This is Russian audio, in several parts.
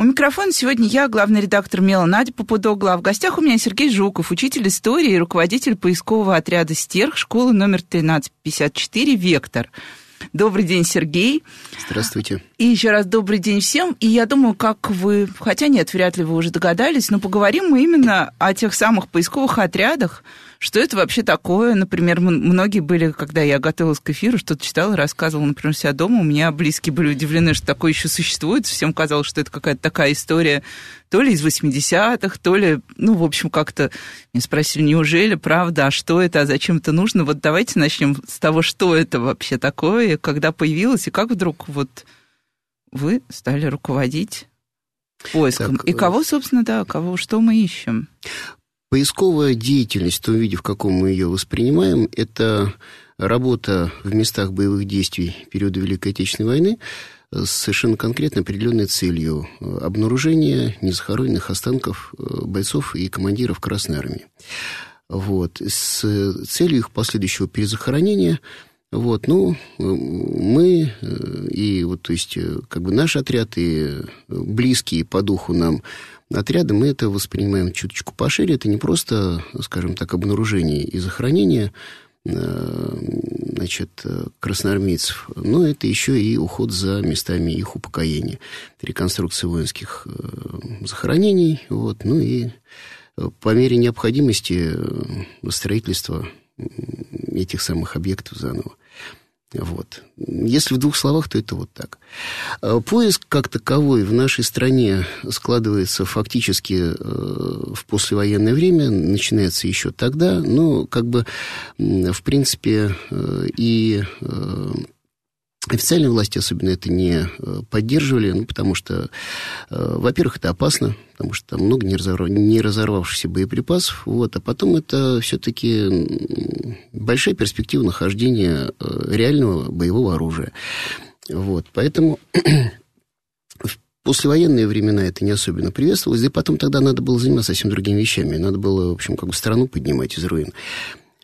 У микрофона сегодня я, главный редактор Мела Надя Попудогла, а в гостях у меня Сергей Жуков, учитель истории и руководитель поискового отряда «Стерх» школы номер 1354 «Вектор». Добрый день, Сергей. Здравствуйте. И еще раз добрый день всем. И я думаю, как вы, хотя нет, вряд ли вы уже догадались, но поговорим мы именно о тех самых поисковых отрядах, что это вообще такое? Например, многие были, когда я готовилась к эфиру, что-то читала, рассказывала, например, себя дома. У меня близкие были удивлены, что такое еще существует. Всем казалось, что это какая-то такая история то ли из 80-х, то ли, ну, в общем, как-то мне спросили, неужели, правда, а что это, а зачем это нужно? Вот давайте начнем с того, что это вообще такое, когда появилось, и как вдруг вот вы стали руководить поиском. Так, и кого, собственно, да, кого, что мы ищем? Поисковая деятельность, в том виде, в каком мы ее воспринимаем, это работа в местах боевых действий периода Великой Отечественной войны с совершенно конкретно определенной целью обнаружения незахороненных останков э, бойцов и командиров Красной Армии. Вот. С целью их последующего перезахоронения вот, ну, мы э, и вот, то есть, э, как бы наш отряд и близкие по духу нам отряда, мы это воспринимаем чуточку пошире. Это не просто, скажем так, обнаружение и захоронение э, значит, красноармейцев, но это еще и уход за местами их упокоения, реконструкция воинских э, захоронений, вот, ну и по мере необходимости э, строительства этих самых объектов заново. Вот. Если в двух словах, то это вот так. А поиск как таковой в нашей стране складывается фактически э, в послевоенное время, начинается еще тогда, но как бы, в принципе, э, и э, Официальные власти особенно это не э, поддерживали, ну, потому что, э, во-первых, это опасно, потому что там много не, разорв... разорвавшихся боеприпасов, вот, а потом это все-таки большая перспектива нахождения э, реального боевого оружия. Вот, поэтому в послевоенные времена это не особенно приветствовалось, и потом тогда надо было заниматься совсем другими вещами, надо было, в общем, как бы страну поднимать из руин.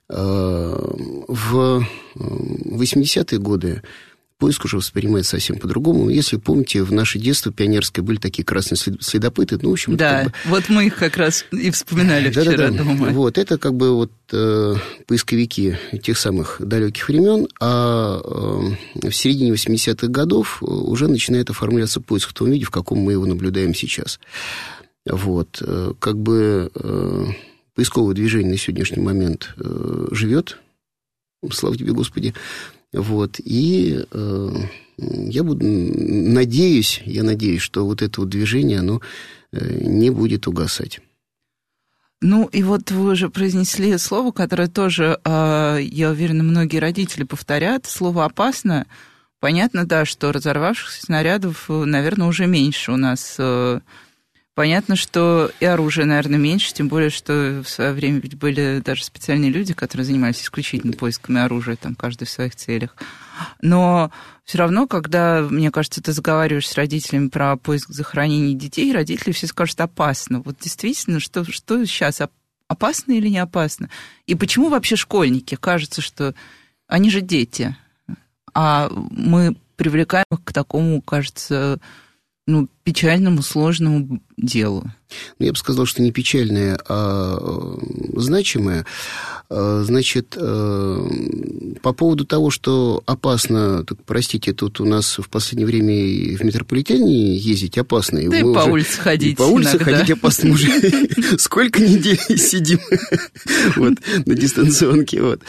В 80-е годы поиск уже воспринимается совсем по-другому. Если помните, в наше детство пионерское были такие красные следопыты, ну, в общем... Да, как бы... вот мы их как раз и вспоминали да, вчера да, да. дома. Вот, это как бы вот э, поисковики тех самых далеких времен, а э, в середине 80-х годов уже начинает оформляться поиск в том виде, в каком мы его наблюдаем сейчас. Вот, э, как бы э, поисковое движение на сегодняшний момент э, живет, слава тебе, Господи, вот, и э, я буду, надеюсь, я надеюсь, что вот это вот движение, оно э, не будет угасать. Ну, и вот вы уже произнесли слово, которое тоже, э, я уверена, многие родители повторят, слово «опасно». Понятно, да, что разорвавшихся снарядов, наверное, уже меньше у нас э, Понятно, что и оружия, наверное, меньше, тем более, что в свое время ведь были даже специальные люди, которые занимались исключительно поисками оружия, там, каждый в своих целях. Но все равно, когда, мне кажется, ты заговариваешь с родителями про поиск захоронений детей, родители все скажут опасно. Вот действительно, что, что сейчас, опасно или не опасно? И почему вообще школьники? Кажется, что они же дети, а мы привлекаем их к такому, кажется, ну, печальному, сложному делу? Ну, я бы сказал, что не печальное, а э, значимое. Э, значит, э, по поводу того, что опасно, так, простите, тут у нас в последнее время и в метрополитене ездить опасно. Да и, и по уже, улице ходить и По улице иногда. ходить опасно. Уже сколько недель сидим вот, на дистанционке. Вот.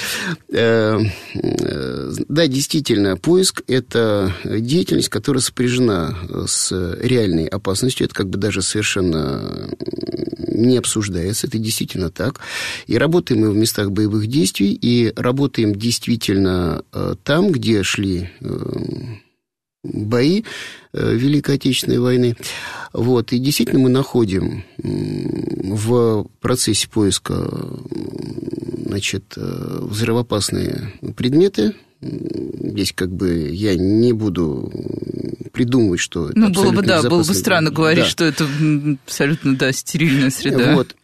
Да, действительно, поиск – это деятельность, которая сопряжена с реальной опасностью. Это как бы даже совершенно не обсуждается. Это действительно так. И работаем мы в местах боевых действий, и работаем действительно э, там, где шли э, бои Великой Отечественной войны. Вот, и действительно мы находим в процессе поиска значит, взрывоопасные предметы, здесь как бы я не буду придумывать, что Ну, было бы, да, было бы странно говорить, да. что это абсолютно, да, стерильная среда. Вот.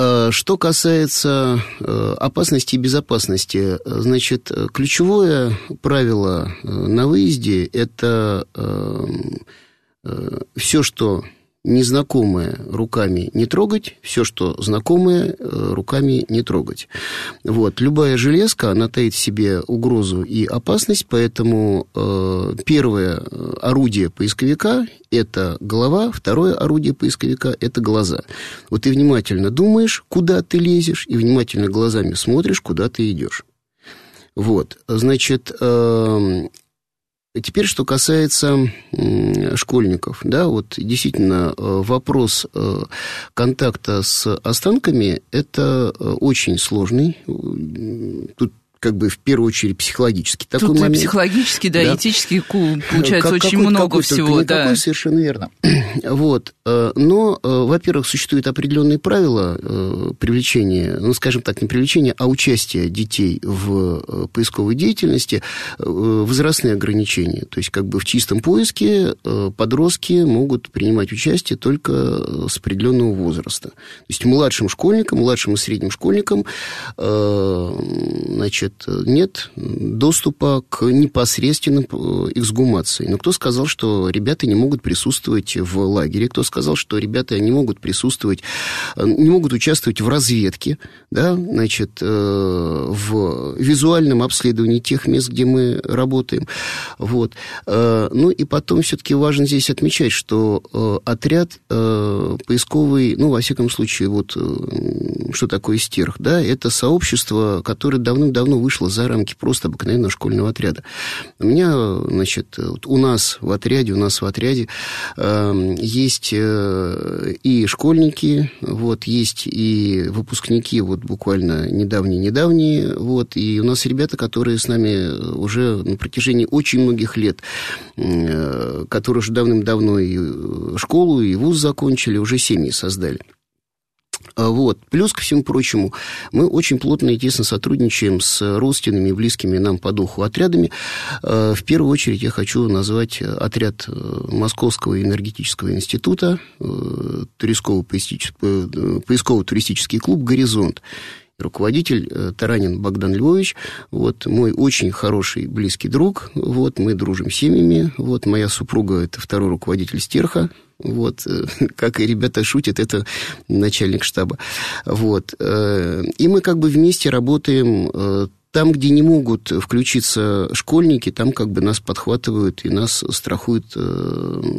Э, что касается э, опасности и безопасности, значит, ключевое правило э, на выезде – это все, что незнакомое руками не трогать, все, что знакомое, э, руками не трогать. Вот. Любая железка, она таит в себе угрозу и опасность, поэтому э, первое орудие поисковика – это голова, второе орудие поисковика – это глаза. Вот ты внимательно думаешь, куда ты лезешь, и внимательно глазами смотришь, куда ты идешь. Вот, значит, э, Теперь, что касается школьников, да, вот действительно э, вопрос э, контакта с останками – это э, очень сложный. Тут как бы в первую очередь психологически такой Тут момент. психологически, да, да. этически получается как, очень какой, много какой, всего. Да. Никакой, совершенно верно. вот. Э, но, э, во-первых, существуют определенные правила э, привлечения, ну, скажем так, не привлечения, а участия детей в поисковой деятельности, возрастные ограничения. То есть, как бы в чистом поиске подростки могут принимать участие только с определенного возраста. То есть, младшим школьникам, младшим и средним школьникам, значит, значит, нет доступа к непосредственным э, эксгумации. Но кто сказал, что ребята не могут присутствовать в лагере? Кто сказал, что ребята не могут присутствовать, э, не могут участвовать в разведке, да, значит, э, в визуальном обследовании тех мест, где мы работаем? Вот. Ну и потом все-таки важно здесь отмечать, что отряд поисковый, ну, во всяком случае, вот что такое стерх, да, это сообщество, которое давным-давно вышла за рамки просто обыкновенного школьного отряда. У меня, значит, у нас в отряде, у нас в отряде э, есть э, и школьники, вот, есть и выпускники, вот, буквально недавние-недавние, вот, и у нас ребята, которые с нами уже на протяжении очень многих лет, э, которые уже давным-давно и школу, и вуз закончили, уже семьи создали. А, вот. Плюс ко всему прочему, мы очень плотно и тесно сотрудничаем с родственными и близкими нам по духу отрядами. А, в первую очередь я хочу назвать отряд э, Московского энергетического института, э, поисково-туристический клуб «Горизонт» руководитель э, Таранин Богдан Львович, вот, мой очень хороший, близкий друг, вот, мы дружим семьями, вот, моя супруга – это второй руководитель Стерха, вот, э, как и ребята шутят, это начальник штаба. Вот. Э, и мы как бы вместе работаем э, там, где не могут включиться школьники, там как бы нас подхватывают и нас страхуют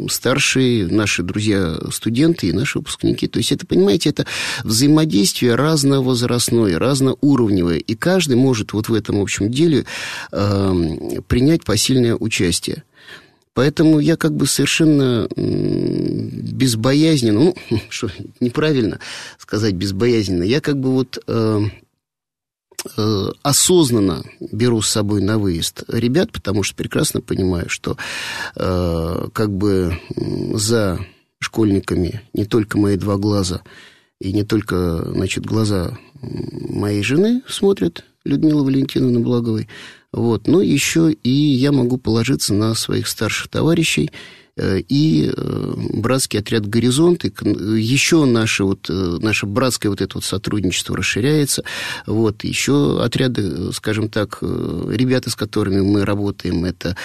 старшие, наши друзья-студенты и наши выпускники. То есть это, понимаете, это взаимодействие разновозрастное, разноуровневое, и каждый может вот в этом общем деле принять посильное участие. Поэтому я как бы совершенно безбоязненно, ну, что неправильно сказать безбоязненно, я как бы вот э, э, осознанно беру с собой на выезд ребят, потому что прекрасно понимаю, что э, как бы за школьниками не только мои два глаза и не только, значит, глаза моей жены смотрят, Людмилы Валентиновны Благовой, вот. Но еще и я могу положиться на своих старших товарищей, и э, братский отряд «Горизонт», и еще наше, вот, э, наше братское вот это вот сотрудничество расширяется. Вот, еще отряды, скажем так, ребята, с которыми мы работаем, это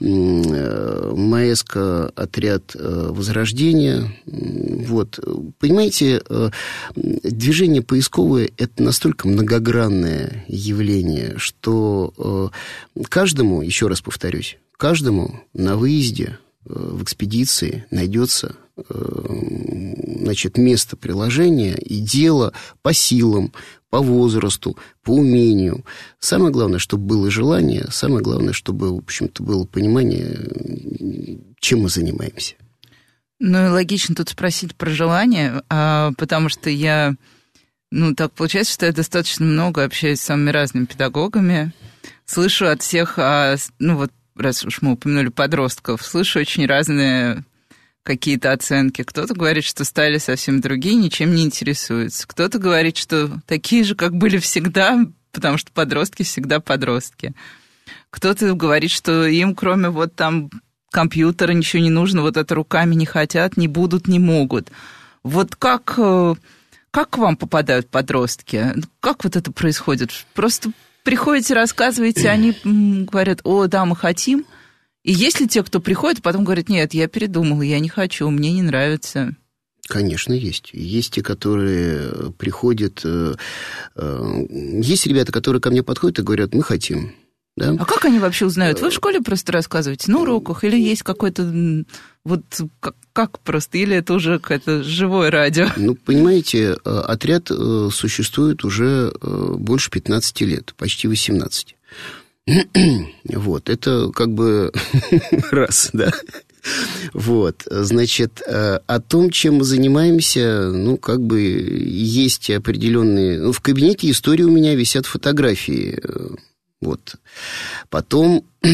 МАЭСКО, отряд Возрождения. Вот. Понимаете, движение поисковое – это настолько многогранное явление, что каждому, еще раз повторюсь, каждому на выезде в экспедиции найдется э, значит, место приложения и дело по силам, по возрасту, по умению. Самое главное, чтобы было желание, самое главное, чтобы, в общем-то, было понимание, чем мы занимаемся. Ну и логично тут спросить про желание, а, потому что я, ну так получается, что я достаточно много общаюсь с самыми разными педагогами, слышу от всех, а, ну вот раз уж мы упомянули подростков, слышу очень разные какие-то оценки. Кто-то говорит, что стали совсем другие, ничем не интересуются. Кто-то говорит, что такие же, как были всегда, потому что подростки всегда подростки. Кто-то говорит, что им, кроме вот там компьютера, ничего не нужно, вот это руками не хотят, не будут, не могут. Вот как, э, как к вам попадают подростки? Как вот это происходит? Просто приходите, рассказываете, они говорят, о, да, мы хотим. И есть ли те, кто приходит, потом говорит, нет, я передумал, я не хочу, мне не нравится. Конечно, есть. Есть те, которые приходят... Э, э, есть ребята, которые ко мне подходят и говорят, мы хотим. Да? А как они вообще узнают? Вы в школе просто рассказываете на уроках или есть какой-то вот как, как просто или это уже какое-то живое радио? Ну, понимаете, э, отряд э, существует уже э, больше 15 лет, почти 18. Вот, это как бы раз, да. Вот, значит, о том, чем мы занимаемся, ну, как бы есть определенные... Ну, в кабинете истории у меня висят фотографии вот. Потом э,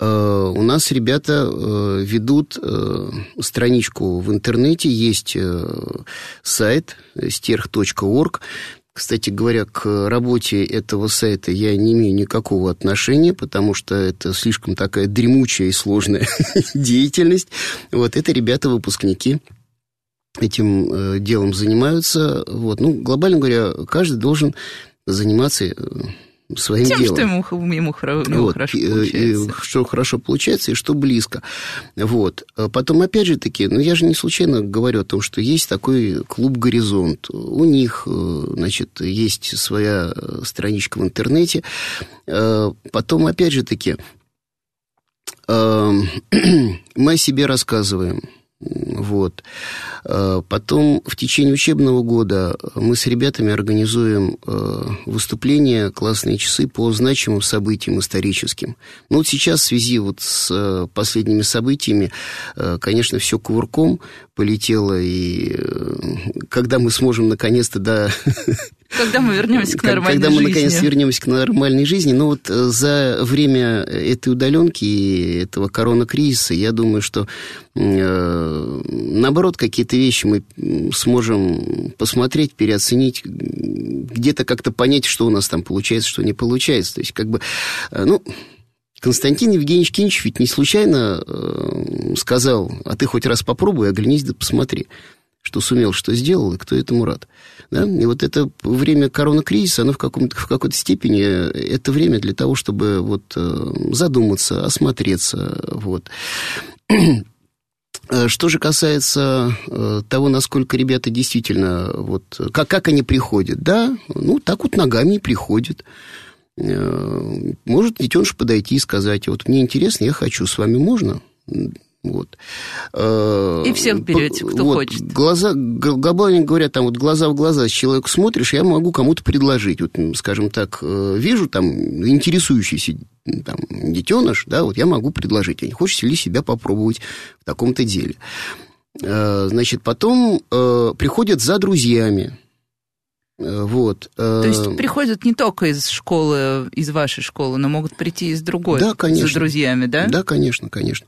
у нас ребята э, ведут э, страничку в интернете, есть сайт стерх.орг. Кстати говоря, к работе этого сайта я не имею никакого отношения, потому что это слишком такая дремучая и сложная деятельность. Вот это ребята-выпускники этим делом занимаются. Вот. Ну, глобально говоря, каждый должен заниматься своим Тем, делом. что ему, ему, ему вот, хорошо получается. И, что хорошо получается, и что близко. Вот. А потом, опять же таки, ну, я же не случайно говорю о том, что есть такой клуб «Горизонт». У них, э, значит, есть своя страничка в интернете. Потом, опять же таки, мы о себе рассказываем – вот. А, потом в течение учебного года мы с ребятами организуем а, выступления, классные часы по значимым событиям историческим. Ну вот сейчас в связи вот с а, последними событиями, конечно, все кувырком полетело, и когда мы сможем наконец-то до Когда мы вернемся к нормальной Когда жизни. мы, наконец, вернемся к нормальной жизни. Но вот э, за время этой удаленки и этого коронакризиса, я думаю, что, э, наоборот, какие-то вещи мы сможем посмотреть, переоценить, где-то как-то понять, что у нас там получается, что не получается. То есть, как бы, э, ну... Константин Евгеньевич Кинчев ведь не случайно сказал, а ты хоть раз попробуй, оглянись да посмотри что сумел, что сделал, и кто этому рад. Да? И вот это время коронакризиса, оно в, в какой-то степени это время для того, чтобы вот э, задуматься, осмотреться. Вот. Что же касается э, того, насколько ребята действительно, вот, как, как они приходят, да, ну, так вот ногами и приходят. Э, может детеныш подойти и сказать, вот мне интересно, я хочу, с вами можно? Вот. Э, и всех берете, кто вот, хочет. Глаза, глобально говоря, там вот глаза в глаза с человеком смотришь, я могу кому-то предложить. Вот, скажем так, э, вижу там интересующийся там, детеныш, да, вот я могу предложить. А не хочешь ли себя попробовать в таком-то деле? Э, значит, потом приходят за друзьями. Вот. То есть приходят не только из школы, из вашей школы, но могут прийти из другой, да, конечно. за друзьями, да? Да, конечно, конечно.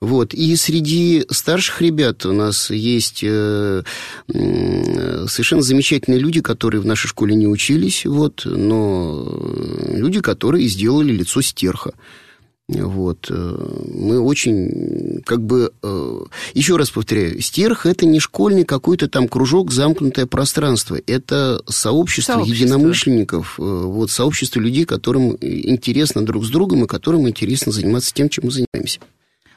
Вот. И среди старших ребят у нас есть э, совершенно замечательные люди, которые в нашей школе не учились, вот, но люди, которые сделали лицо стерха. Вот. Э, мы очень, как бы, э, еще раз повторяю, стерх – это не школьный какой-то там кружок, замкнутое пространство. Это сообщество, сообщество. единомышленников, вот, сообщество людей, которым интересно друг с другом и которым интересно заниматься тем, чем мы занимаемся.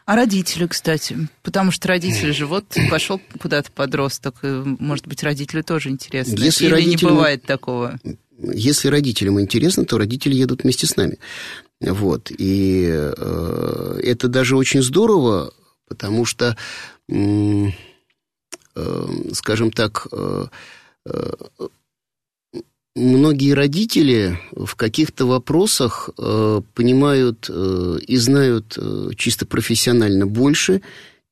А родители, кстати, потому что родители же вот пошел куда-то подросток, и, может быть, родители тоже интересны. Если Или родителям, не бывает такого? Если родителям интересно, то родители едут вместе с нами. Вот. И э, это даже очень здорово, потому что, э, скажем так, э, э многие родители в каких-то вопросах э, понимают э, и знают э, чисто профессионально больше,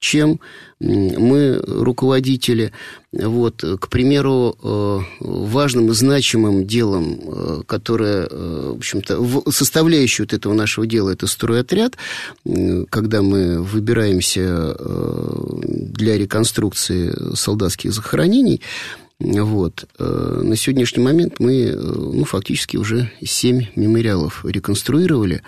чем мы, руководители. Вот, к примеру, э, важным и значимым делом, э, которое, э, в общем-то, составляющей вот этого нашего дела, это стройотряд, когда мы выбираемся для реконструкции солдатских захоронений, вот. На сегодняшний момент мы ну, фактически уже семь мемориалов реконструировали.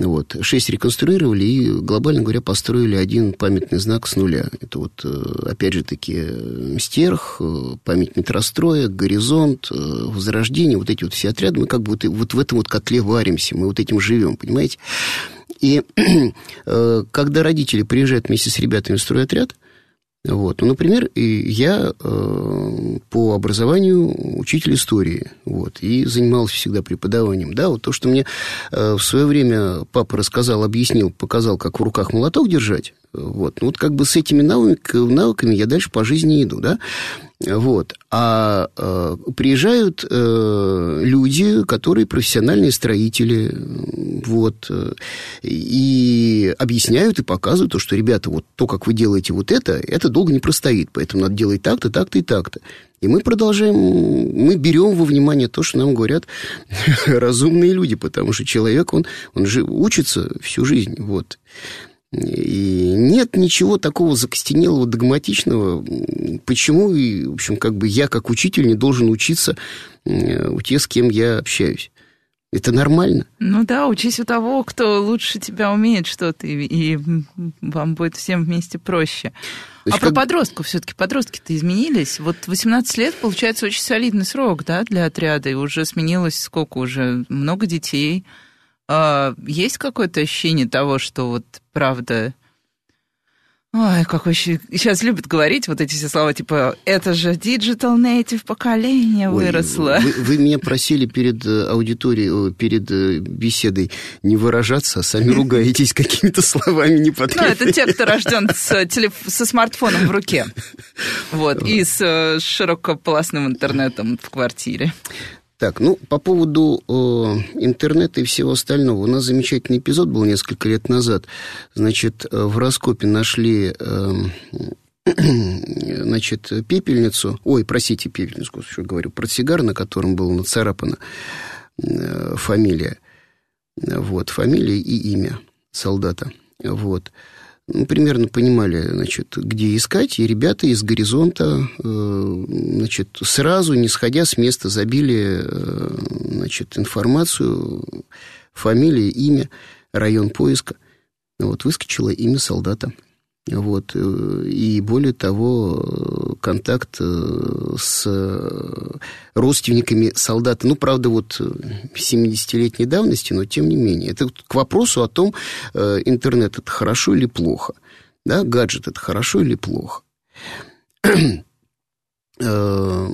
Вот. Шесть реконструировали и, глобально говоря, построили один памятный знак с нуля. Это вот, э, опять же таки, Стерх, э, память метростроя, Горизонт, э, Возрождение, вот эти вот все отряды, мы как бы вот, вот в этом вот котле варимся, мы вот этим живем, понимаете? И когда родители приезжают вместе с ребятами в стройотряд, вот. Ну, например, я э, по образованию учитель истории, вот, и занимался всегда преподаванием. Да, вот то, что мне э, в свое время папа рассказал, объяснил, показал, как в руках молоток держать, вот, ну, вот как бы с этими навыками, навыками я дальше по жизни иду, да. Вот. А э, приезжают э, люди, которые профессиональные строители, вот, и объясняют и показывают, то, что, ребята, вот то, как вы делаете вот это, это долго не простоит, поэтому надо делать так-то, так-то и так-то. И мы продолжаем, мы берем во внимание то, что нам говорят разумные люди, потому что человек, он, он же учится всю жизнь, вот. И нет ничего такого закостенелого, догматичного, почему, и, в общем, как бы я, как учитель, не должен учиться у тех, с кем я общаюсь. Это нормально. Ну да, учись у того, кто лучше тебя умеет что-то, и, и вам будет всем вместе проще. а про как... подростков все-таки. Подростки-то изменились. Вот 18 лет, получается, очень солидный срок, да, для отряда. И уже сменилось сколько уже? Много детей. А, есть какое-то ощущение того, что вот правда... Ой, как вообще... Сейчас любят говорить вот эти все слова, типа, это же digital native поколение выросло. Ой, вы, вы меня просили перед э, аудиторией, перед э, беседой не выражаться, а сами ругаетесь какими-то словами непотребными. Ну, это те, кто рожден с, телеф... со смартфоном в руке. Вот, и с э, широкополосным интернетом в квартире. Так, ну, по поводу э, интернета и всего остального. У нас замечательный эпизод был несколько лет назад. Значит, э, в Раскопе нашли... Э, значит, пепельницу, ой, простите, пепельницу, что говорю, портсигар, на котором была нацарапана э, фамилия, вот, фамилия и имя солдата, вот примерно понимали, значит, где искать, и ребята из горизонта, э, значит, сразу, не сходя с места, забили, э, значит, информацию, фамилия, имя, район поиска. Вот, выскочило имя солдата. Вот. Э, и более того, контакт э, с родственниками солдата, ну, правда, вот 70-летней давности, но тем не менее. Это к вопросу о том, э, интернет это хорошо или плохо. Да, гаджет это хорошо или плохо. Э,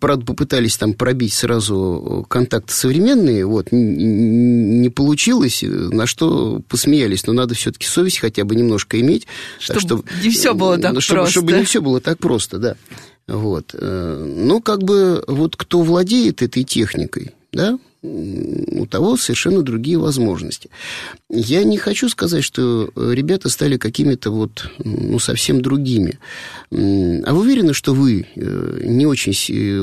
правда, попытались там пробить сразу контакты современные, вот, не получилось, на что посмеялись, но надо все-таки совесть хотя бы немножко иметь. Чтобы, чтобы не все было так чтобы, просто. Чтобы не все было так просто, да. Вот. Э, ну, как бы, вот кто владеет этой техникой, да, у того совершенно другие возможности. Я не хочу сказать, что ребята стали какими-то вот, ну, совсем другими. А вы уверены, что вы э, не очень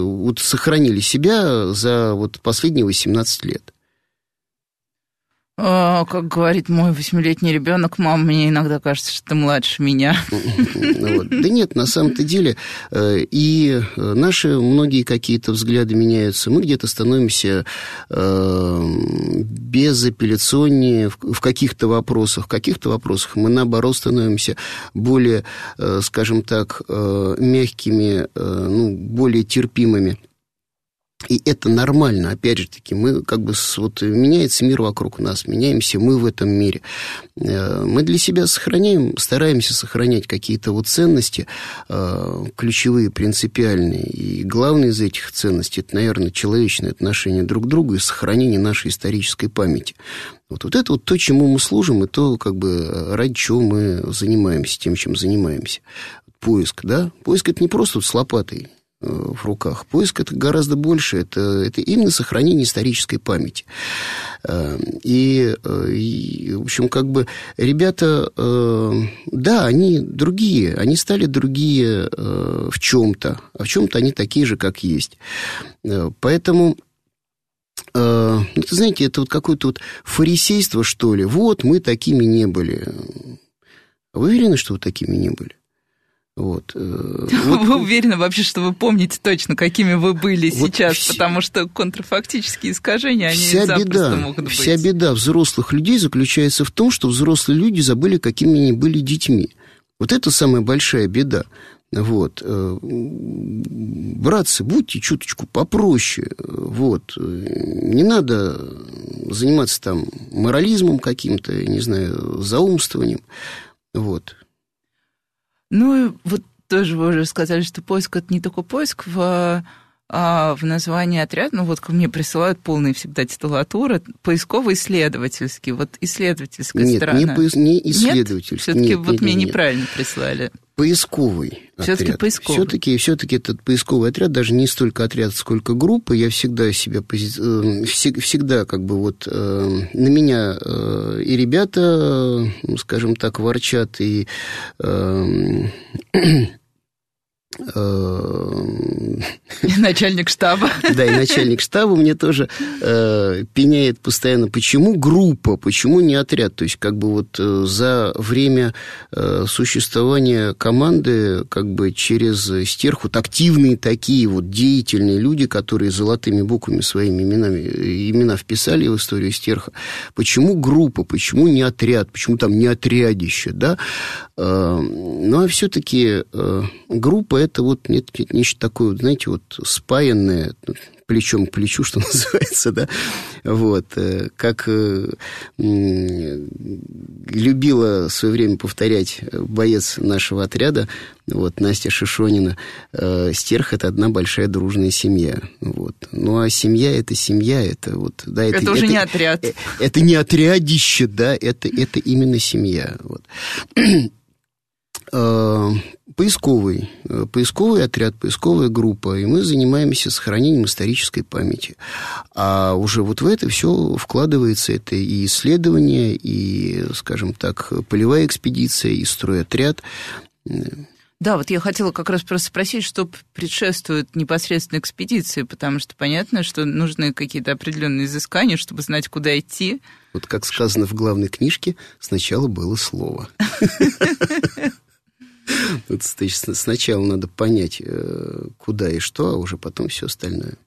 вот, сохранили себя за вот последние 18 лет? А, как говорит мой восьмилетний ребенок, мама, мне иногда кажется, что ты младше меня. Вот. Да нет, на самом-то деле э, и э, наши многие какие-то взгляды меняются. Мы где-то становимся э, безапелляционнее в каких-то вопросах. В каких-то вопросах мы, наоборот, становимся более, скажем так, мягкими, ну, более терпимыми. И это нормально, опять же таки, мы как бы, вот меняется мир вокруг нас, меняемся мы в этом мире. Э, мы для себя сохраняем, стараемся сохранять какие-то вот ценности, э, ключевые, принципиальные. И главное из этих ценностей, это, наверное, человечное отношение друг к другу и сохранение нашей исторической памяти. Вот, вот это вот то, чему мы служим, и то, как бы, ради чего мы занимаемся, тем, чем занимаемся. Поиск, да? Поиск – это не просто вот с лопатой в руках. Поиск это гораздо больше, это, это именно сохранение исторической памяти. И, и, в общем, как бы ребята, да, они другие, они стали другие в чем-то, а в чем-то они такие же, как есть. Поэтому э, это, знаете, это вот какое-то вот фарисейство, что ли. Вот, мы такими не были. Вы уверены, что вы такими не были? Вот. Э, вы уверены вообще, что вы помните точно, какими вы были вот сейчас, вся, потому что контрфактические искажения, они вся запросто беда, могут быть. Вся беда взрослых людей заключается в том, что взрослые люди забыли, какими они были детьми. Вот это самая большая беда. Вот. Э, братцы, будьте чуточку попроще. Вот. Не надо заниматься там морализмом каким-то, не знаю, заумствованием. Вот. Ну, вот тоже вы уже сказали, что поиск – это не только поиск. В в названии отряда, ну вот ко мне присылают полные всегда титулатуры, поисково-исследовательский, вот исследовательская нет, сторона. Не, поис... не исследовательский. Все-таки вот нет, мне нет. неправильно прислали. Поисковый все-таки отряд. поисковый. Все-таки, все-таки этот поисковый отряд, даже не столько отряд, сколько группа, я всегда себя пози... Э, всегда как бы вот э, на меня э, и ребята, скажем так, ворчат, и Э, начальник штаба. Да, и начальник штаба мне тоже э, пеняет постоянно, почему группа, почему не отряд. То есть, как бы вот э, за время э, существования команды, как бы через стерху, вот активные такие вот деятельные люди, которые золотыми буквами своими именами, имена вписали в историю стерха. Почему группа, почему не отряд, почему там не отрядище, да? Э, ну, а все-таки э, группа это вот нечто такое, знаете, вот спаянное, плечом к плечу, что называется, да, вот, э, как любила в свое время повторять боец нашего отряда, вот, Настя Шишонина, стерх – это одна большая дружная семья, вот, ну, а семья – это семья, это вот, да, это, это уже это, не отряд. Это, это не отрядище, да, это, это именно семья, вот. Э, поисковый, э, поисковый отряд, поисковая группа, и мы занимаемся сохранением исторической памяти. А уже вот в это все вкладывается это и исследование, и, скажем так, полевая экспедиция, и стройотряд. Да, вот я хотела как раз просто спросить, что предшествует непосредственно экспедиции, потому что понятно, что нужны какие-то определенные изыскания, чтобы знать, куда идти. Вот как сказано в главной книжке, сначала было слово. Вот, сначала надо понять, э, куда и что, а уже потом все остальное.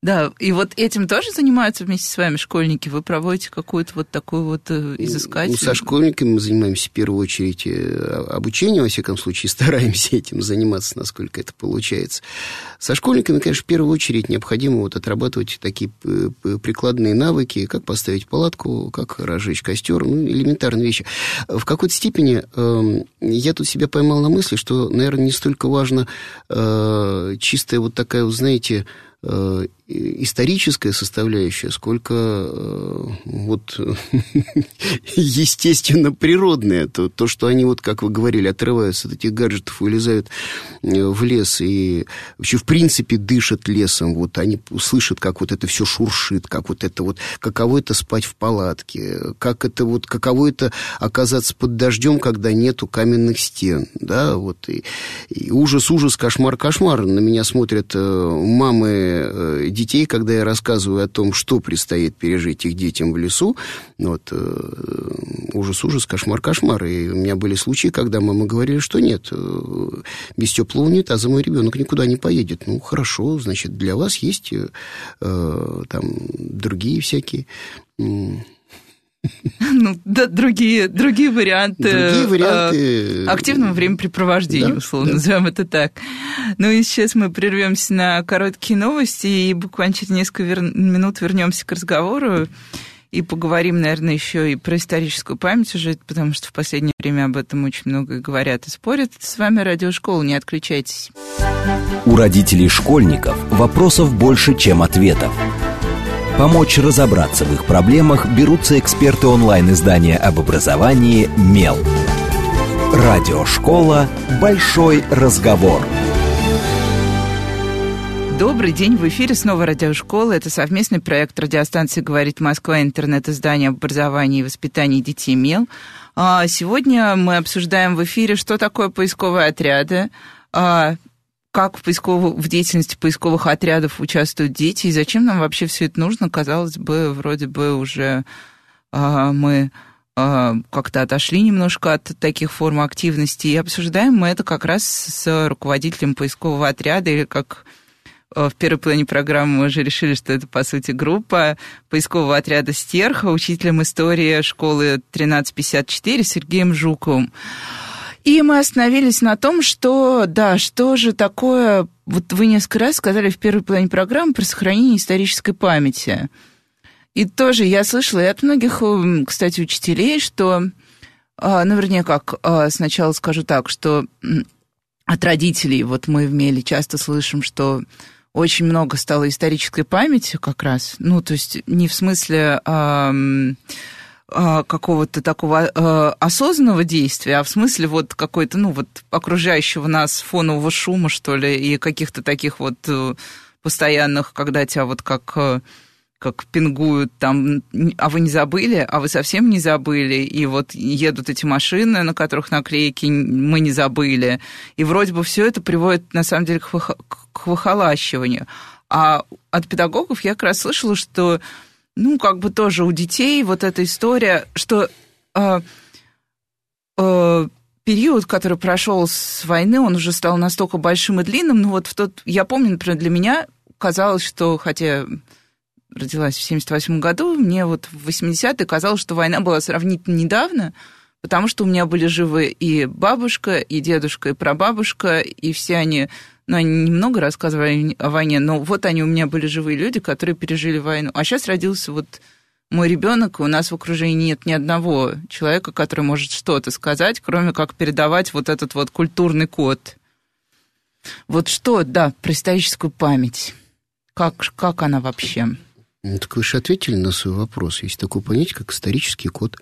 Да, и вот этим тоже занимаются вместе с вами школьники? Вы проводите какую-то вот такую вот э, изыскательную... Ну, со школьниками мы занимаемся в первую очередь э, обучением, во всяком случае, стараемся этим заниматься, насколько это получается. Со школьниками, конечно, в первую очередь необходимо вот отрабатывать такие э, прикладные навыки, как поставить палатку, как разжечь костер, ну, элементарные вещи. В какой-то степени э, я тут себя поймал на мысли, что, наверное, не столько важно э, чистая вот такая, вот, знаете, Э, историческая составляющая, сколько э, вот естественно природная. То, то, что они, вот, как вы говорили, отрываются от этих гаджетов, вылезают э, в лес и вообще, в принципе, дышат лесом. Вот они слышат, как вот это все шуршит, как вот это вот, каково это спать в палатке, как это вот, каково это оказаться под дождем, когда нету каменных стен, да, вот. И, и ужас, ужас, кошмар, кошмар. На меня смотрят мамы Э, детей, когда я рассказываю о том, что предстоит пережить их детям в лесу, вот, э, ужас, ужас, кошмар, кошмар. И у меня были случаи, когда мама говорили, что нет, э, без теплого унитаза мой ребенок никуда не поедет. Ну, хорошо, значит, для вас есть там другие всякие ну, да, другие, другие варианты, другие варианты... Э, активного времяпрепровождения, да, условно, да. назовем это так. Ну и сейчас мы прервемся на короткие новости и буквально через несколько вер... минут вернемся к разговору и поговорим, наверное, еще и про историческую память уже, потому что в последнее время об этом очень много говорят и спорят. С вами Радиошкола, не отключайтесь. У родителей школьников вопросов больше, чем ответов. Помочь разобраться в их проблемах берутся эксперты онлайн-издания об образовании «Мел». Радиошкола «Большой разговор». Добрый день, в эфире снова радиошкола. Это совместный проект радиостанции «Говорит Москва», интернет-издание об образовании и воспитании детей МЕЛ. А, сегодня мы обсуждаем в эфире, что такое поисковые отряды, а, как в, поисковых, в деятельности поисковых отрядов участвуют дети, и зачем нам вообще все это нужно. Казалось бы, вроде бы уже а, мы как-то отошли немножко от таких форм активности, и обсуждаем мы это как раз с руководителем поискового отряда, или как Э, в первой плане программы мы уже решили, что это, по сути, группа поискового отряда «Стерха», учителем истории школы 1354 Сергеем Жуковым. И мы остановились на том, что, да, что же такое, вот вы несколько раз сказали в первой плане программы про сохранение исторической памяти. И тоже я слышала и от многих, кстати, учителей, что, а, ну, вернее, как, а, сначала скажу так, что от родителей, вот мы в Меле часто слышим, что очень много стало исторической памяти как раз. Ну, то есть не в смысле а, какого-то такого а, осознанного действия, а в смысле вот какой-то, ну, вот окружающего нас фонового шума, что ли, и каких-то таких вот э, постоянных, когда тебя вот как э, как пингуют там, а вы не забыли, а вы совсем не забыли, и вот едут эти машины, на которых наклейки мы не забыли, и вроде бы все это приводит на самом деле к выхолащиванию. А от педагогов я как раз слышала, что, ну, как бы тоже у детей вот эта история, что э, э, период, который прошел с войны, он уже стал настолько большим и длинным, ну вот в тот, я помню, например, для меня казалось, что, хотя родилась в 78 году, мне вот в 80-е казалось, что война была сравнительно недавно, потому что у меня были живы и бабушка, и дедушка, и прабабушка, и все они, ну, они немного рассказывали о войне, но вот они у меня были живые люди, которые пережили войну. А сейчас родился вот мой ребенок, и у нас в окружении нет ни одного человека, который может что-то сказать, кроме как передавать вот этот вот культурный код. Вот что, да, про историческую память. Как, как она вообще? Ну, так вы же ответили на свой вопрос. Есть такое понятие, как исторический код.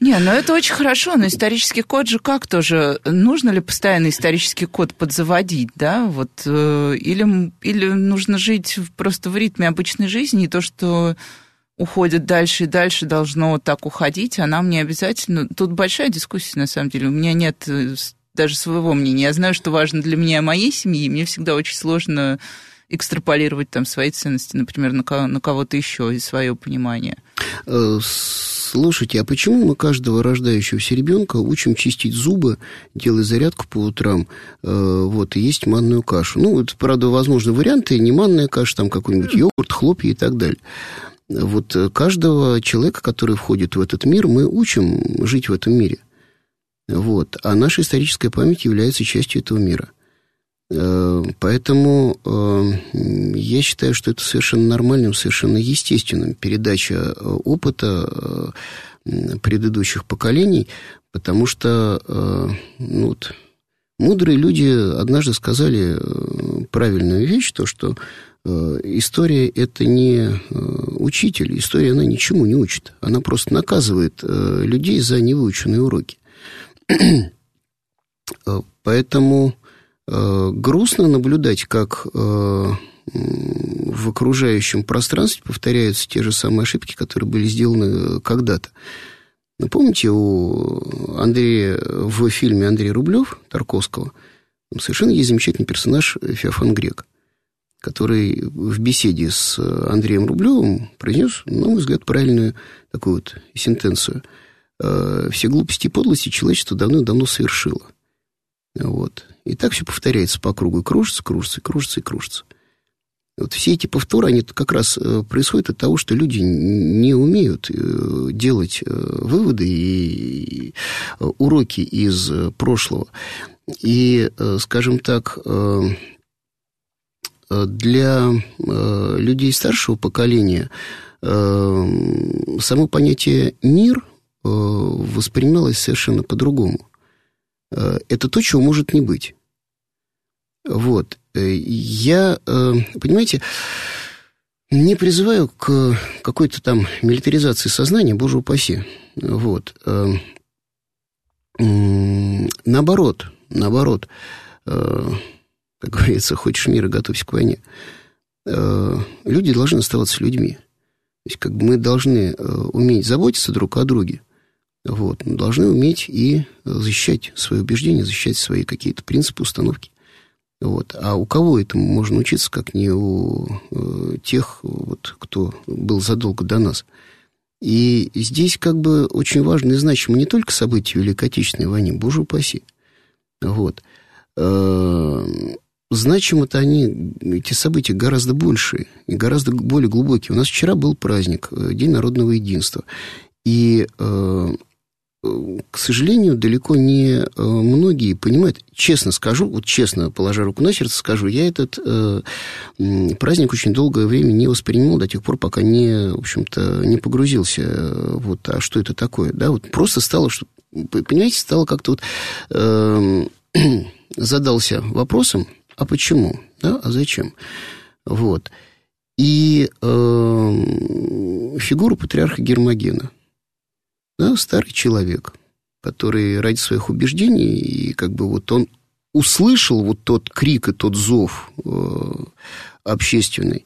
Не, ну это очень хорошо, но исторический код же как тоже? Нужно ли постоянно исторический код подзаводить, да? Вот, э, или, или нужно жить просто в ритме обычной жизни, и то, что уходит дальше и дальше, должно так уходить, а нам не обязательно... Тут большая дискуссия, на самом деле. У меня нет э, даже своего мнения. Я знаю, что важно для меня и моей семьи, и мне всегда очень сложно экстраполировать там свои ценности, например, на, на кого-то еще и свое понимание. Э, слушайте, а почему мы каждого рождающегося ребенка учим чистить зубы, делать зарядку по утрам, э, вот, и есть манную кашу? Ну, вот, правда, возможны варианты, не манная каша, там какой-нибудь йогурт, хлопья и так далее. Вот э, каждого человека, который входит в этот мир, мы учим жить в этом мире. Вот. А наша историческая память является частью этого мира. Э, поэтому э, я считаю, что это совершенно нормальным, совершенно естественным передача э, опыта предыдущих поколений, потому что ну, вот, мудрые люди однажды сказали правильную вещь, то, что история – это не учитель, история, она ничему не учит, она просто наказывает людей за невыученные уроки. Поэтому грустно наблюдать, как э, в окружающем пространстве повторяются те же самые ошибки, которые были сделаны когда-то. Напомните, у Андрея в фильме Андрей Рублев Тарковского совершенно есть замечательный персонаж Феофан Грек, который в беседе с Андреем Рублевым произнес, на мой взгляд, правильную такую вот сентенцию. «Э, «Все глупости и подлости человечество давно-давно совершило». Вот. И так все повторяется по кругу. И кружится, кружится, кружится, и кружится. Вот все эти повторы, они как раз э, происходят от того, что люди не умеют э, делать э, выводы и уроки из прошлого. И, скажем так, для людей старшего поколения само понятие «мир» воспринималось совершенно по-другому. Это то, чего может не быть. Вот. Э, я, э, понимаете, не призываю к какой-то там милитаризации сознания, боже упаси. Вот. Э, наоборот, наоборот, как говорится, хочешь мира, готовься к войне. Э, люди должны оставаться людьми. То есть, как бы мы должны э, уметь заботиться друг о друге, вот, должны уметь и защищать свои убеждения, защищать свои какие-то принципы, установки. Вот. А у кого этому можно учиться, как не у э, тех, вот, кто был задолго до нас? И здесь как бы очень важно и значимо не только события Великой Отечественной войны, боже упаси. Вот. Э, значимы-то они, эти события гораздо больше и гораздо более глубокие. У нас вчера был праздник, э, День народного единства. И э, к сожалению, далеко не э, многие понимают. Честно скажу, вот честно, положа руку на сердце, скажу, я этот э, праздник очень долгое время не воспринимал до тех пор, пока не, в общем-то, не погрузился. Э, вот, а что это такое? Да, вот просто стало, что, понимаете, стало как-то вот э, задался вопросом, а почему, да, а зачем? Вот. И э, фигуру патриарха Гермогена – да, старый человек, который ради своих убеждений, и как бы вот он услышал вот тот крик и тот зов э, общественный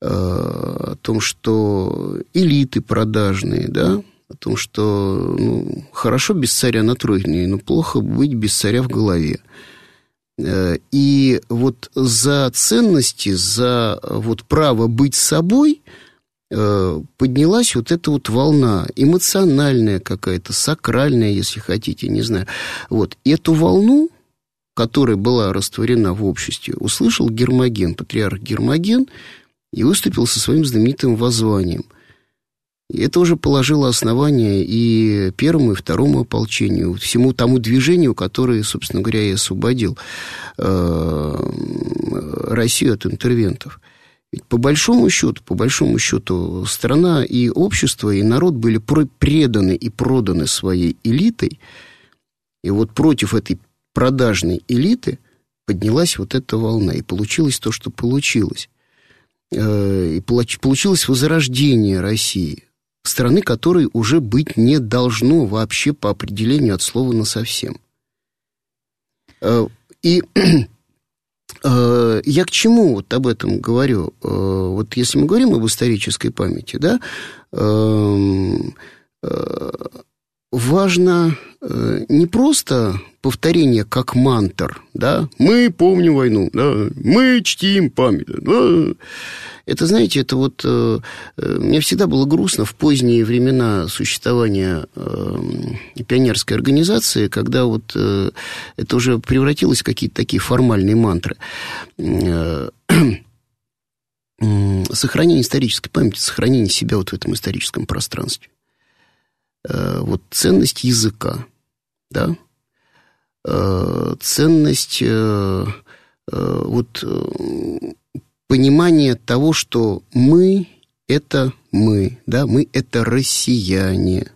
э, о том, что элиты продажные, да, о том, что ну, хорошо без царя на троне, но плохо быть без царя в голове. Э, и вот за ценности, за вот право быть собой – поднялась вот эта вот волна, эмоциональная какая-то, сакральная, если хотите, не знаю. Вот эту волну, которая была растворена в обществе, услышал Гермоген, патриарх Гермоген, и выступил со своим знаменитым воззванием. И это уже положило основание и первому, и второму ополчению, всему тому движению, которое, собственно говоря, и освободил э, Россию от интервентов. Ведь по большому счету, по большому счету, страна и общество, и народ были преданы и проданы своей элитой. И вот против этой продажной элиты поднялась вот эта волна, и получилось то, что получилось. Э, и получилось возрождение России, страны, которой уже быть не должно вообще по определению от слова на совсем. Э, и я к чему вот об этом говорю? Э, вот если мы говорим об исторической памяти, да, эм, э, важно не просто повторение как мантр, да, мы помним войну, да, мы чтим память, да, это, знаете, это вот... Э, э, мне всегда было грустно в поздние времена существования э, пионерской организации, когда вот э, это уже превратилось в какие-то такие формальные мантры. Э, сохранение исторической памяти, сохранение себя вот в этом историческом пространстве. Э, вот ценность языка, да, э, ценность э, э вот э, понимание того, что мы – это мы, да, мы – это россияне.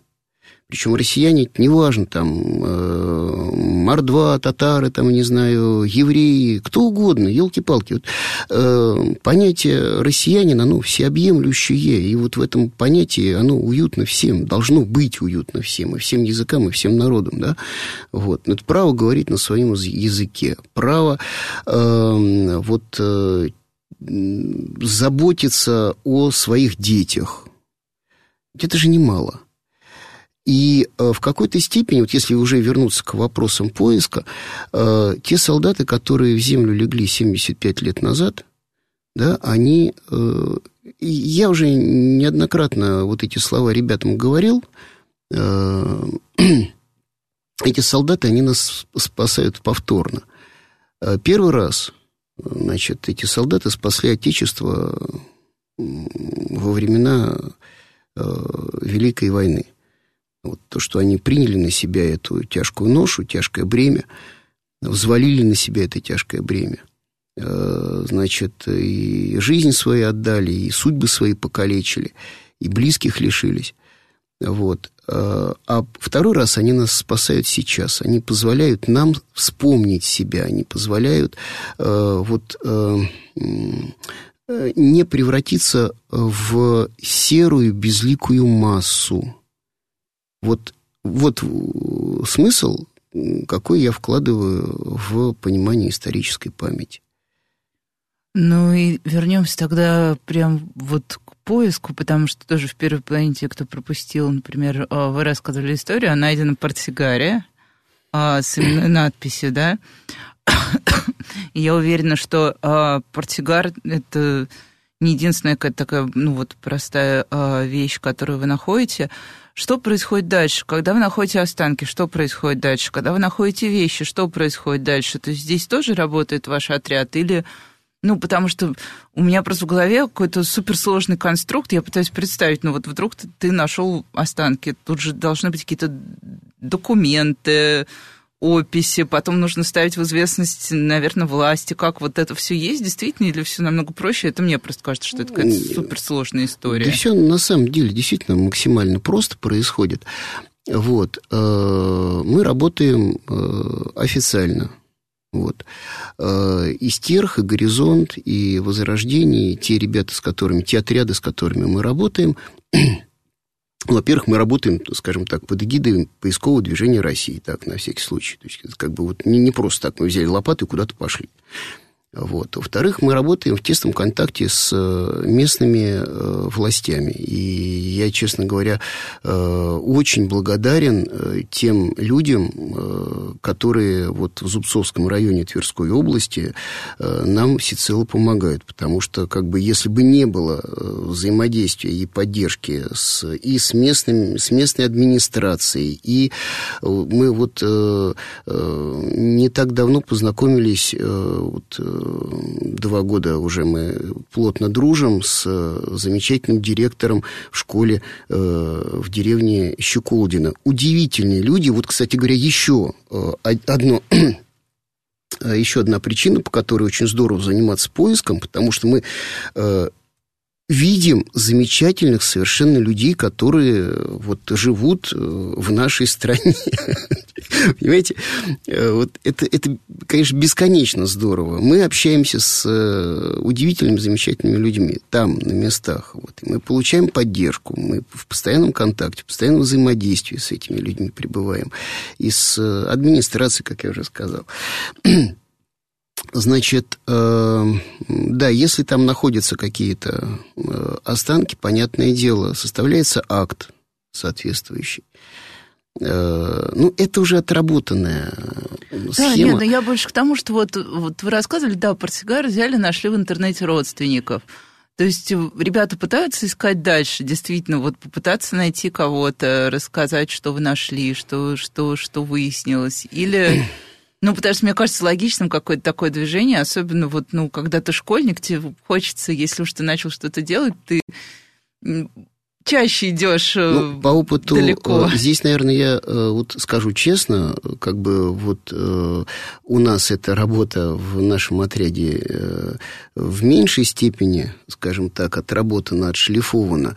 Причем россияне, неважно, там, э, мордва, татары, там, не знаю, евреи, кто угодно, елки-палки. Вот, э, понятие россиянина, оно всеобъемлющее, и вот в этом понятии оно уютно всем, должно быть уютно всем, и всем языкам, и всем народам, да. Вот. Это право говорить на своем языке, право э, вот э, заботиться о своих детях. Это же немало. И э, в какой-то степени, вот если уже вернуться к вопросам поиска, э, те солдаты, которые в землю легли 75 лет назад, да, они... Э, я уже неоднократно вот эти слова ребятам говорил. Эти солдаты, они нас спасают повторно. Первый раз Значит, эти солдаты спасли Отечество во времена Великой войны. Вот то, что они приняли на себя эту тяжкую ношу, тяжкое бремя, взвалили на себя это тяжкое бремя. Э, значит, и жизнь свою отдали, и судьбы свои покалечили, и близких лишились. Вот. Э, а второй раз они нас спасают сейчас. Они позволяют нам вспомнить себя, они позволяют э, вот не превратиться в серую безликую массу. Вот, вот смысл, какой я вкладываю в понимание исторической памяти. Ну и вернемся тогда прям вот к поиску, потому что тоже в первой половине те, кто пропустил, например, а, вы рассказывали историю о найденном портсигаре а, с именной надписью, да? И я уверена, что портсигар — это не единственная какая-то такая, ну вот, простая вещь, которую вы находите. Что происходит дальше? Когда вы находите останки, что происходит дальше? Когда вы находите вещи, что происходит дальше? То есть здесь тоже работает ваш отряд или ну, потому что у меня просто в голове какой-то суперсложный конструкт. Я пытаюсь представить, ну вот вдруг ты, нашел останки, тут же должны быть какие-то документы, описи, потом нужно ставить в известность, наверное, власти, как вот это все есть действительно, или все намного проще? Это мне просто кажется, что это какая-то суперсложная история. Да все на самом деле действительно максимально просто происходит. Вот. Э, мы работаем э, официально. Вот. Э, и Стерх, и Горизонт, и Возрождение, и те ребята, с которыми, те отряды, с которыми мы работаем, во-первых, мы работаем, скажем так, под эгидой поискового движения России, так, на всякий случай. То есть, как бы вот не, не просто так мы взяли лопату и куда-то пошли. Вот. Во-вторых, мы работаем в тесном контакте с э, местными э, властями. И я, честно говоря, э, очень благодарен тем людям, которые вот в Зубцовском районе Тверской области нам всецело помогают. Потому что, как бы, если бы не было взаимодействия и поддержки с, и с, местным, с местной администрацией, и мы вот не так давно познакомились вот, два года уже мы плотно дружим с э, замечательным директором в школе э, в деревне Щеколдина. Удивительные люди. Вот, кстати говоря, еще э, одно еще одна причина, по которой очень здорово заниматься поиском, потому что мы видим замечательных совершенно людей, которые э, вот живут э, в нашей стране. Понимаете? Э, вот это, это, конечно, бесконечно здорово. Мы общаемся с удивительными, замечательными людьми там, на местах. Вот. И мы получаем поддержку, мы в постоянном контакте, в постоянном взаимодействии с этими людьми пребываем. И с администрацией, как я уже сказал. Значит, э, да, если там находятся какие-то э, останки, понятное дело, составляется акт соответствующий. Э, ну, это уже отработанная схема. Да, нет, но я больше к тому, что вот, вот вы рассказывали, да, портсигар взяли, нашли в интернете родственников. То есть ребята пытаются искать дальше, действительно, вот попытаться найти кого-то, рассказать, что вы нашли, что, что, что выяснилось. Или ну, потому что мне кажется логичным какое-то такое движение, особенно вот, ну, когда ты школьник, тебе хочется, если уж ты начал что-то делать, ты чаще идешь э, ну, по опыту далеко. Э, здесь, наверное, я э, вот скажу честно, как бы вот у нас эта работа в нашем отряде в меньшей степени, скажем так, отработана, отшлифована.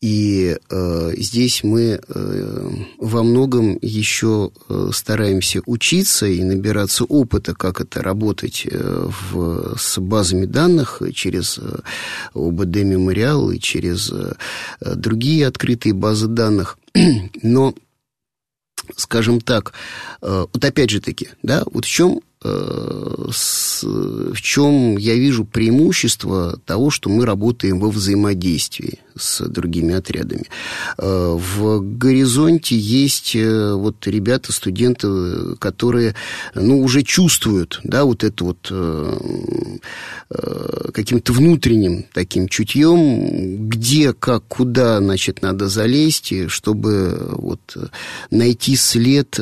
И э, здесь мы э, во многом еще э, стараемся учиться и набираться опыта, как это работать э, в, с базами данных через э, ОБД Мемориал и через э, другие открытые базы данных. Но, скажем так, э, вот опять же таки, да, вот в чем с, в чем я вижу преимущество того, что мы работаем во взаимодействии с другими отрядами. Э, в горизонте есть э, вот ребята, студенты, которые ну, уже чувствуют да, вот это вот каким-то внутренним таким чутьем, где, как, куда, значит, надо залезть, чтобы вот найти след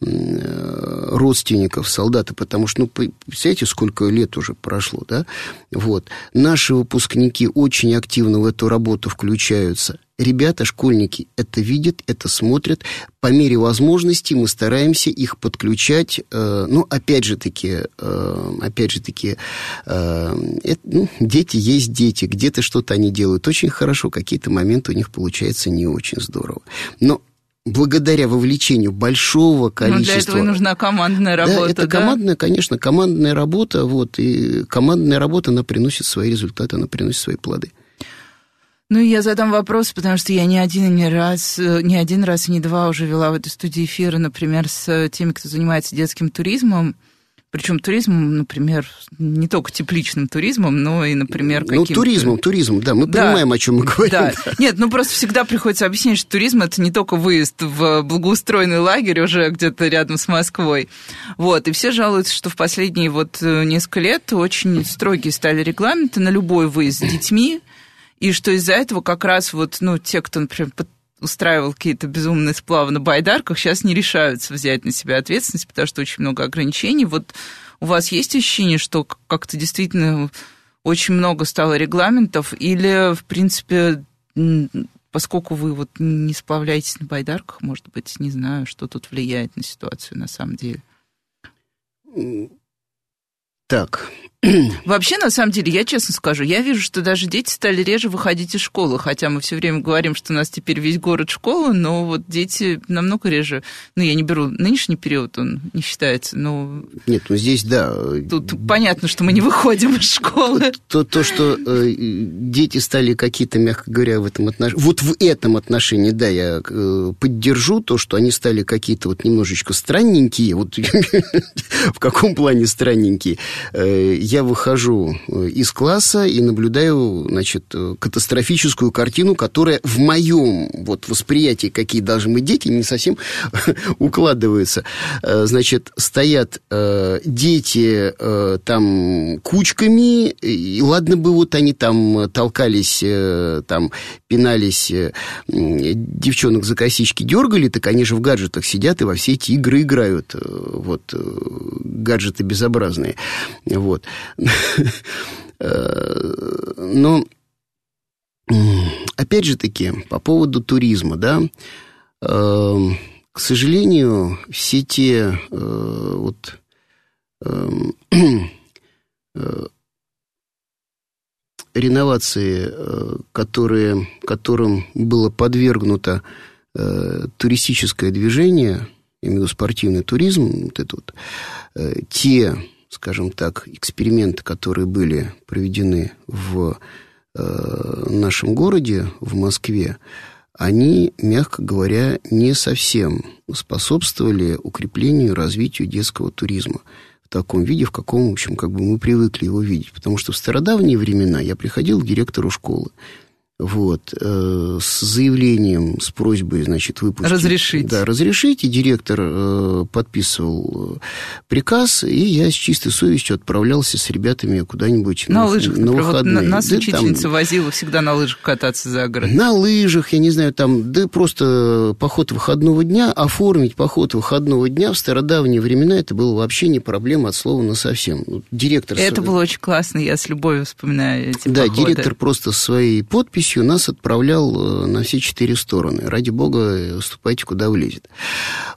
родственников солдат солдаты, потому что, ну, представляете, сколько лет уже прошло, да? Вот. Наши выпускники очень активно в эту работу включаются. Ребята, школьники, это видят, это смотрят. По мере возможности мы стараемся их подключать. Э, ну, опять же таки, э, опять же таки, э, это, ну, дети есть дети. Где-то что-то они делают очень хорошо, какие-то моменты у них получается не очень здорово. Но благодаря вовлечению большого количества... Ну, для этого и нужна командная работа, да? это да? командная, конечно, командная работа, вот, и командная работа, она приносит свои результаты, она приносит свои плоды. Ну, я задам вопрос, потому что я не один, не раз, не один раз и не два уже вела в этой студии эфиры, например, с теми, кто занимается детским туризмом. Причем туризм, например, не только тепличным туризмом, но и, например, Ну, каким-то... туризмом, туризмом, да, мы Да. понимаем, о чем мы говорим. Да. Нет, ну просто всегда приходится объяснять, что туризм это не только выезд в благоустроенный лагерь уже где-то рядом с Москвой. Вот. И все жалуются, что в последние вот э, несколько лет очень строгие стали регламенты на любой выезд с детьми, и что из-за этого как раз вот, ну, те, кто, например, устраивал какие-то безумные сплавы на байдарках, сейчас не решаются взять на себя ответственность, потому что очень много ограничений. Вот у вас есть ощущение, что как-то действительно очень много стало регламентов, или, в принципе, поскольку вы вот не сплавляетесь на байдарках, может быть, не знаю, что тут влияет на ситуацию на самом деле. Так, Вообще, на самом деле, я честно скажу, я вижу, что даже дети стали реже выходить из школы, хотя мы все время говорим, что у нас теперь весь город школа, но вот дети намного реже. Ну, я не беру нынешний период, он не считается, но нет, ну здесь, да, тут понятно, что мы не выходим из школы. то, то что э, дети стали какие-то, мягко говоря, в этом отношении... Вот в этом отношении, да, я э, поддержу то, что они стали какие-то вот немножечко странненькие. Вот в каком плане странненькие? Я выхожу э, из класса и наблюдаю, значит, э, катастрофическую картину, которая в моем вот восприятии, какие должны быть дети, не совсем укладывается. Э, Значит, стоят дети там кучками, и ладно бы вот они там толкались, там пинались, девчонок за косички дергали, так они же в гаджетах сидят и во все эти игры играют. Вот, гаджеты безобразные. Вот. Э, Но, м, опять же таки, по поводу туризма, да, эм, к сожалению, все те э, вот эм, э, реновации, э, которые, которым было подвергнуто э, туристическое движение, я спортивный туризм, вот это вот, э, те, скажем так, эксперименты, которые были проведены в э, нашем городе, в Москве, они, мягко говоря, не совсем способствовали укреплению и развитию детского туризма в таком виде, в каком, в общем, как бы мы привыкли его видеть. Потому что в стародавние времена я приходил к директору школы, вот, э, с заявлением, с просьбой, значит, выпустить... Разрешить. Да, разрешить, и директор э, подписывал э, приказ, и я с чистой совестью отправлялся с ребятами кудонибудь На лыжах, на например, вот выходные. на- нас Да, там- учительница возила всегда на лыжах кататься за город. на лыжах, я не знаю, там, да просто поход выходного дня, оформить поход выходного дня в стародавние времена, это было вообще не проблема от слова на совсем. Вот Директор... Это было очень классно, я с любовью вспоминаю эти Да, походы. директор просто своей подписью нас отправлял э, на все четыре стороны. Ради бога, э, ступайте, куда влезет.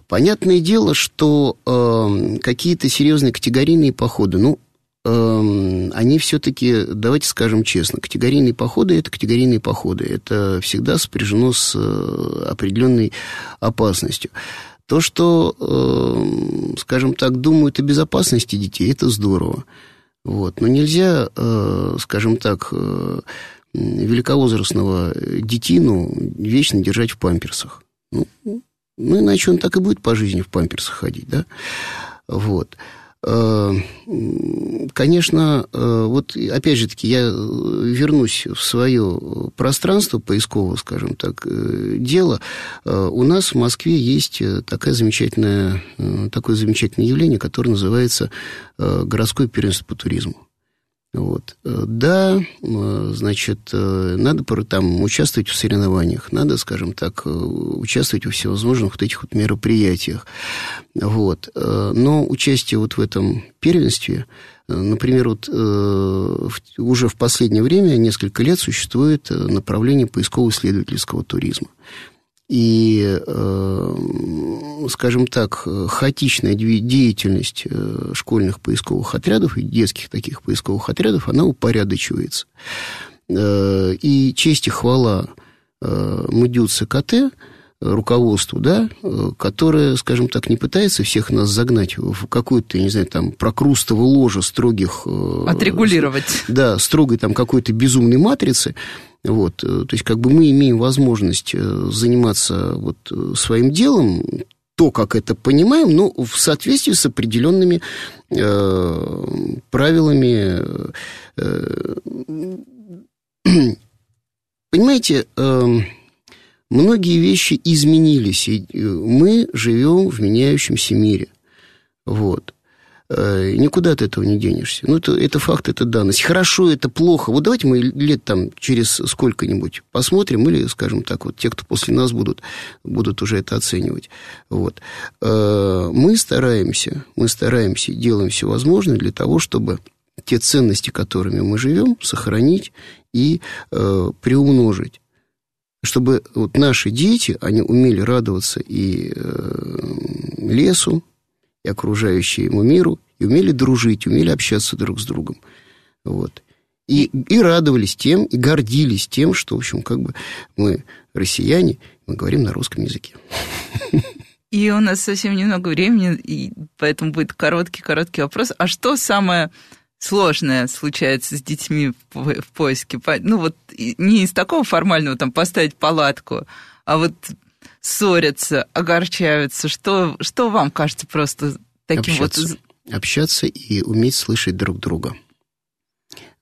Понятное дело, что э, какие-то серьезные категорийные походы, ну, эм, они все-таки, давайте скажем честно, категорийные походы – это категорийные походы. Это всегда сопряжено с э, определенной опасностью. То, что, э, скажем так, думают о безопасности детей, это здорово. Вот. Но нельзя, э, скажем так, великовозрастного детину вечно держать в памперсах. Ну, ну, иначе он так и будет по жизни в памперсах ходить, да? Вот. Э, Конечно, э, вот опять же таки, я э, вернусь в свое пространство поискового, скажем так, э, дело. Э, У нас в Москве есть э, такая замечательная, э, такое замечательное явление, которое называется э, городское первенство по туризму. Вот. Э, Да, э, значит, э, надо там участвовать в соревнованиях, надо, скажем так, участвовать во всевозможных вот этих вот мероприятиях. Вот. Но участие вот в этом первенстве, например, вот уже в последнее время, несколько лет, существует направление поисково-исследовательского туризма. И, э, скажем так, хаотичная деятельность э, школьных поисковых отрядов и детских таких поисковых отрядов, она упорядочивается. Э, И честь и хвала э, МДЮЦ КТ, руководству, да, которое, скажем так, не пытается всех нас загнать в какую-то, не знаю, там, прокрустово ложе строгих... Отрегулировать. да, строгой там какой-то безумной матрицы. Вот, э, то есть, как бы мы имеем возможность э, заниматься вот э, своим делом, то, как это понимаем, но в соответствии с определенными э, правилами. Э, понимаете, э, многие вещи изменились, и мы живем в меняющемся мире. Вот. Э, никуда от этого не денешься. Ну, это, это факт, это данность. Хорошо, это плохо. Вот давайте мы лет там через сколько-нибудь посмотрим, или, скажем так, вот те, кто после нас будут, будут уже это оценивать. Вот. Э, мы стараемся, мы стараемся, делаем все возможное для того, чтобы те ценности, которыми мы живем, сохранить и э, приумножить чтобы вот наши дети, они умели радоваться и э, лесу, и окружающему миру, и умели дружить, умели общаться друг с другом. Вот. И, и радовались тем, и гордились тем, что, в общем, как бы мы россияне, мы говорим на русском языке. И у нас совсем немного времени, и поэтому будет короткий-короткий вопрос. А что самое сложное случается с детьми в, поиске? Ну, вот не из такого формального, там, поставить палатку, а вот ссорятся, огорчаются? Что, что вам кажется просто таким общаться. вот... Общаться и уметь слышать друг друга.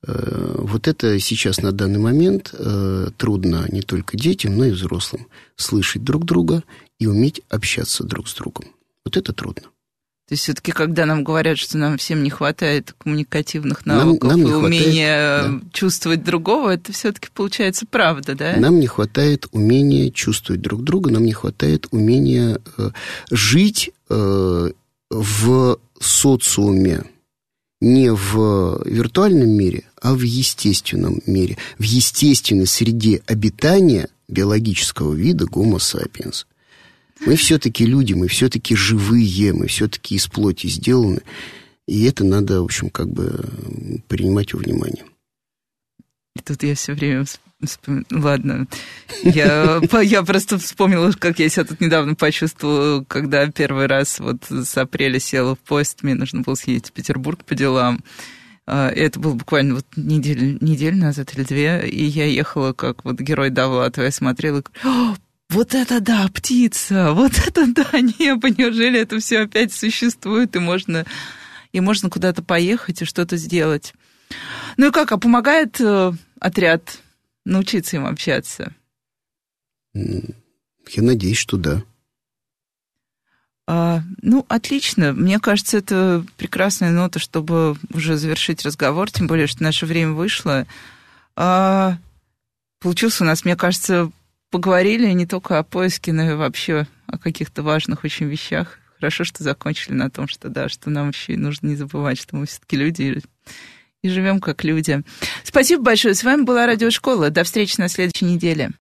Э, вот это сейчас на данный момент э, трудно не только детям, но и взрослым. Слышать друг друга и уметь общаться друг с другом. Вот это трудно. То есть все-таки, когда нам говорят, что нам всем не хватает коммуникативных навыков нам, нам и умения хватает, да. чувствовать другого, это все-таки получается правда, да? Нам не хватает умения чувствовать друг друга, нам не хватает умения э, жить э, в социуме, не в виртуальном мире, а в естественном мире, в естественной среде обитания биологического вида Homo sapiens. Мы все-таки люди, мы все-таки живые, мы все-таки из плоти сделаны. И это надо, в общем, как бы принимать во внимание. И тут я все время вспоминаю... Ладно, я, я просто вспомнила, как я себя тут недавно почувствовала, когда первый раз вот с апреля села в поезд, мне нужно было съездить в Петербург по делам. А, это было буквально вот неделю, неделю назад или две, и я ехала как вот герой Довлатова, я смотрела и вот это да, птица, вот это да, небо, неужели это все опять существует, и можно, и можно куда-то поехать и что-то сделать. Ну и как, а помогает э, отряд научиться им общаться? Я надеюсь, что да. А, ну, отлично. Мне кажется, это прекрасная нота, чтобы уже завершить разговор, тем более, что наше время вышло. А, получился у нас, мне кажется, поговорили не только о поиске, но и вообще о каких-то важных очень вещах. Хорошо, что закончили на том, что да, что нам еще и нужно не забывать, что мы все-таки люди и живем как люди. Спасибо большое. С вами была Радиошкола. До встречи на следующей неделе.